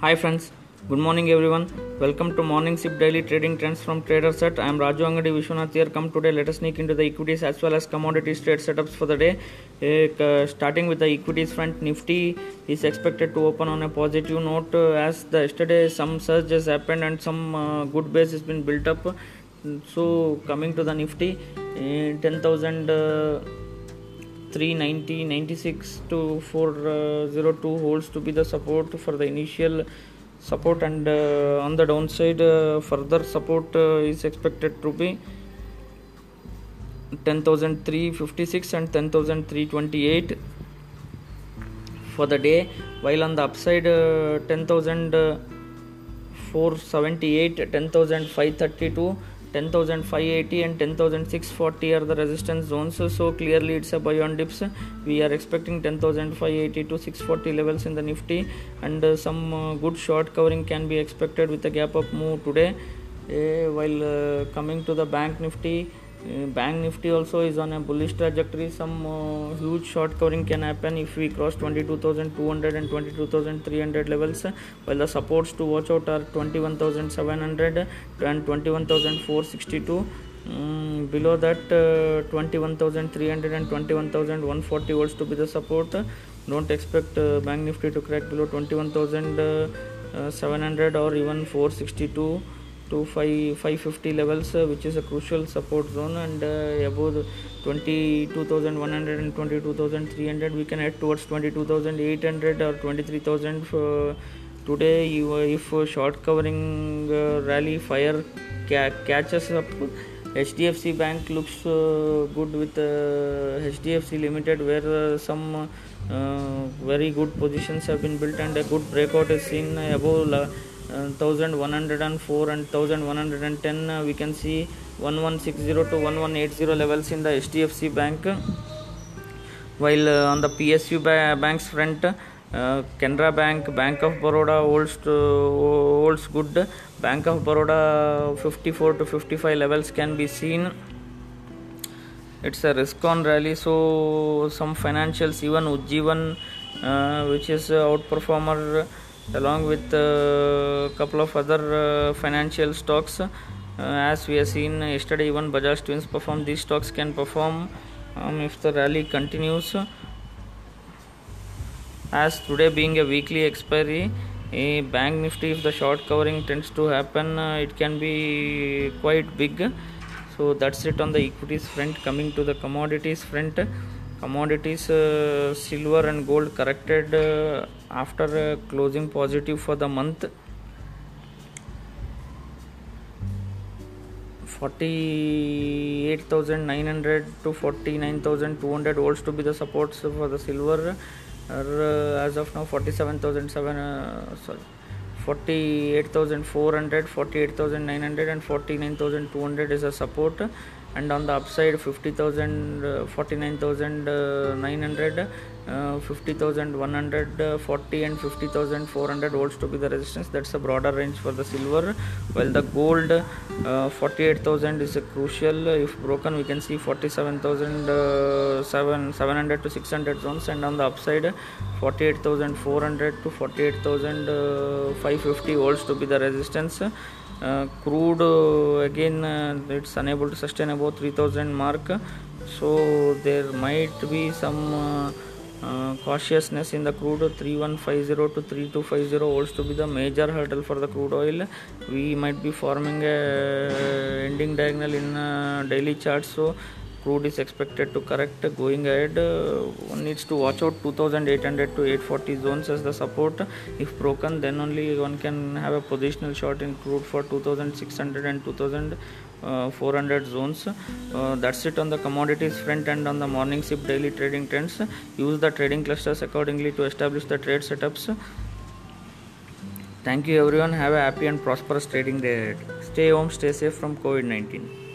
Hi friends, good morning everyone. Welcome to Morning Sip Daily Trading Trends from TraderSet. I am Raju Angadi Vishwanath here. Come today, let us sneak into the equities as well as commodities trade setups for the day. Uh, uh, starting with the equities front, Nifty is expected to open on a positive note uh, as the yesterday some surge has happened and some uh, good base has been built up. So coming to the Nifty, uh, 10,000. Uh, 390 96 to 402 holds to be the support for the initial support and uh, on the downside uh, further support uh, is expected to be 10356 and 10328 for the day while on the upside uh, 10478 10532 10580 and 10640 are the resistance zones. So clearly it's a buy on dips we are expecting 10580 to 640 levels in the nifty. And uh, some uh, good short covering can be expected with a gap up move today. Uh, while coming to the bank nifty bank nifty also is on a bullish trajectory. Some uh, huge short covering can happen if we cross 22200 and 22300 levels while the supports to watch out are 21700 and 21462 um, below that uh, 21300 and 21140 volts to be the support. Don't expect uh, bank nifty to crack below 21700 or even 462 to 5 550 levels uh, which is a crucial support zone and uh, above 22100 and 22300 we can head towards 22800 or 23000 for today. Uh, if short covering rally fire ca- catches up hdfc bank looks uh, good with uh, hdfc limited where uh, some very good positions have been built and a good breakout is seen above 1104 and 1110 uh, we can see 1160 to 1180 levels in the HDFC bank. While uh, on the PSU ba- banks front uh, Canara Bank Bank of Baroda holds to, holds good. Bank of Baroda 54 to 55 levels can be seen. It's a risk on rally so some financials even Ujjivan uh, which is uh, outperformer along with a couple of other uh, financial stocks uh, as we have seen yesterday even bajaj twins perform these stocks can perform um, if the rally continues. As today being a weekly expiry a bank nifty if the short covering tends to happen uh, it can be quite big. So that's it on the equities front. Coming to the commodities front commodities uh, silver and gold corrected uh, after uh, closing positive for the month. 48900 to 49200 volts to be the supports for the silver. Uh, as of now 47700 uh, sorry 48400 48900 and 49200 is a support. And on the upside 50000 uh, 49900 uh, 50100 uh, 40 and 50400 volts to be the resistance. That's a broader range for the silver. While the gold uh, 48000 is a crucial. If broken we can see 47000 uh, 7 700 to 600 zones. And on the upside 48400 to 48550 volts to be the resistance. Uh, crude uh, again uh, it's unable to sustain above 3000 mark. So there might be some uh, uh, cautiousness in the crude 3150 to 3250 volts to be the major hurdle for the crude oil. We might be forming a ending diagonal in uh, daily chart so crude is expected to correct going ahead. Uh, one needs to watch out 2800 to 840 zones as the support. If broken then only one can have a positional short in crude for 2600 and 2400 zones. Uh, that's it on the commodities front and on the morning sip daily trading trends. Use the trading clusters accordingly to establish the trade setups. Thank you everyone. Have a happy and prosperous trading day stay home stay safe from covid-19